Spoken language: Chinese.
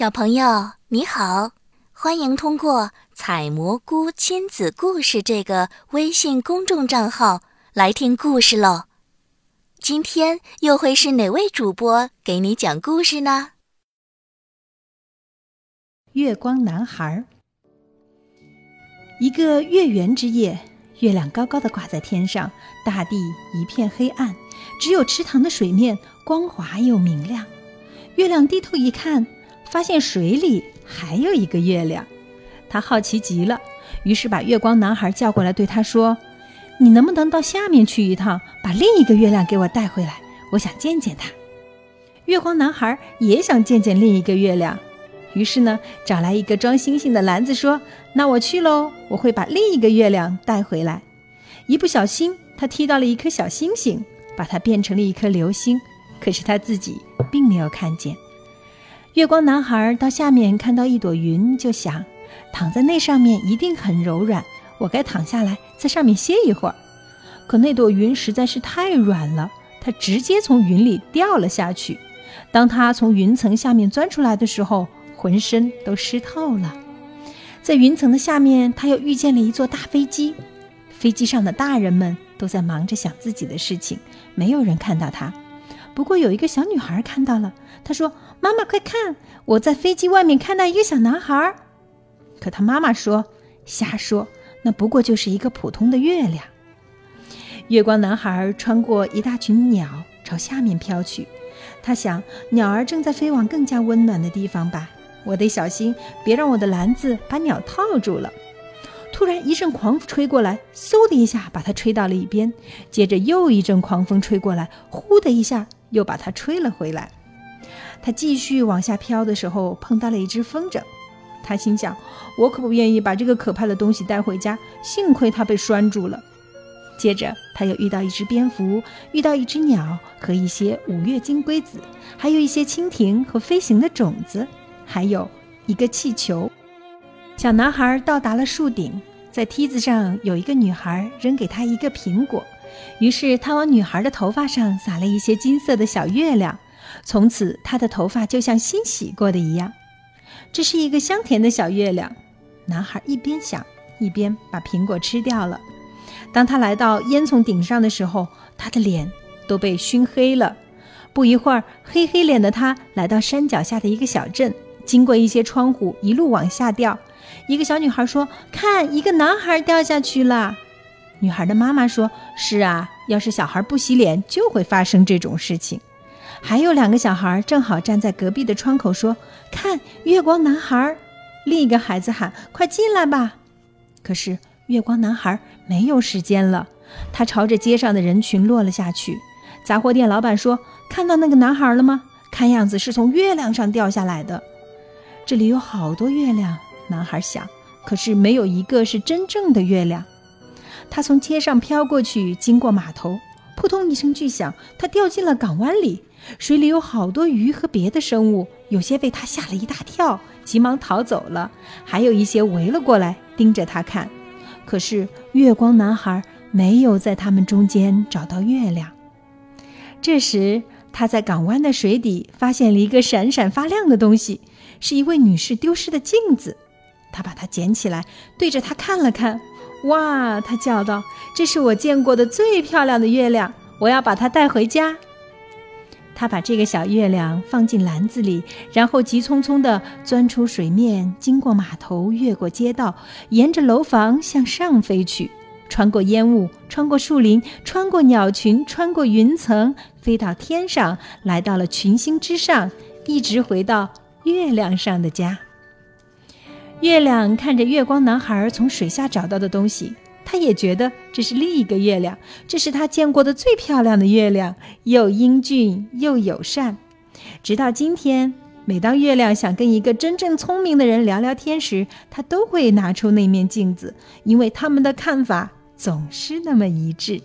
小朋友你好，欢迎通过“采蘑菇亲子故事”这个微信公众账号来听故事喽。今天又会是哪位主播给你讲故事呢？月光男孩。一个月圆之夜，月亮高高的挂在天上，大地一片黑暗，只有池塘的水面光滑又明亮。月亮低头一看。发现水里还有一个月亮，他好奇极了，于是把月光男孩叫过来，对他说：“你能不能到下面去一趟，把另一个月亮给我带回来？我想见见他。”月光男孩也想见见另一个月亮，于是呢，找来一个装星星的篮子，说：“那我去喽，我会把另一个月亮带回来。”一不小心，他踢到了一颗小星星，把它变成了一颗流星，可是他自己并没有看见。月光男孩到下面看到一朵云，就想躺在那上面一定很柔软，我该躺下来在上面歇一会儿。可那朵云实在是太软了，他直接从云里掉了下去。当他从云层下面钻出来的时候，浑身都湿透了。在云层的下面，他又遇见了一座大飞机，飞机上的大人们都在忙着想自己的事情，没有人看到他。不过有一个小女孩看到了，她说：“妈妈，快看，我在飞机外面看到一个小男孩。”可他妈妈说：“瞎说，那不过就是一个普通的月亮。”月光男孩穿过一大群鸟，朝下面飘去。他想，鸟儿正在飞往更加温暖的地方吧？我得小心，别让我的篮子把鸟套住了。突然一阵狂风吹过来，嗖的一下把它吹到了一边。接着又一阵狂风吹过来，呼的一下。又把它吹了回来。他继续往下飘的时候，碰到了一只风筝。他心想：“我可不愿意把这个可怕的东西带回家。”幸亏它被拴住了。接着，他又遇到一只蝙蝠，遇到一只鸟和一些五月金龟子，还有一些蜻蜓和飞行的种子，还有一个气球。小男孩到达了树顶，在梯子上有一个女孩扔给他一个苹果。于是他往女孩的头发上撒了一些金色的小月亮，从此她的头发就像新洗过的一样。这是一个香甜的小月亮。男孩一边想，一边把苹果吃掉了。当他来到烟囱顶上的时候，他的脸都被熏黑了。不一会儿，黑黑脸的他来到山脚下的一个小镇，经过一些窗户，一路往下掉。一个小女孩说：“看，一个男孩掉下去了。”女孩的妈妈说：“是啊，要是小孩不洗脸，就会发生这种事情。”还有两个小孩正好站在隔壁的窗口说：“看，月光男孩。”另一个孩子喊：“快进来吧！”可是月光男孩没有时间了，他朝着街上的人群落了下去。杂货店老板说：“看到那个男孩了吗？看样子是从月亮上掉下来的。”这里有好多月亮，男孩想，可是没有一个是真正的月亮。他从街上飘过去，经过码头，扑通一声巨响，他掉进了港湾里。水里有好多鱼和别的生物，有些被他吓了一大跳，急忙逃走了；还有一些围了过来，盯着他看。可是月光男孩没有在他们中间找到月亮。这时，他在港湾的水底发现了一个闪闪发亮的东西，是一位女士丢失的镜子。他把它捡起来，对着它看了看。哇！他叫道：“这是我见过的最漂亮的月亮，我要把它带回家。”他把这个小月亮放进篮子里，然后急匆匆地钻出水面，经过码头，越过街道，沿着楼房向上飞去，穿过烟雾，穿过树林，穿过鸟群，穿过云层，飞到天上，来到了群星之上，一直回到月亮上的家。月亮看着月光男孩从水下找到的东西，他也觉得这是另一个月亮，这是他见过的最漂亮的月亮，又英俊又友善。直到今天，每当月亮想跟一个真正聪明的人聊聊天时，他都会拿出那面镜子，因为他们的看法总是那么一致。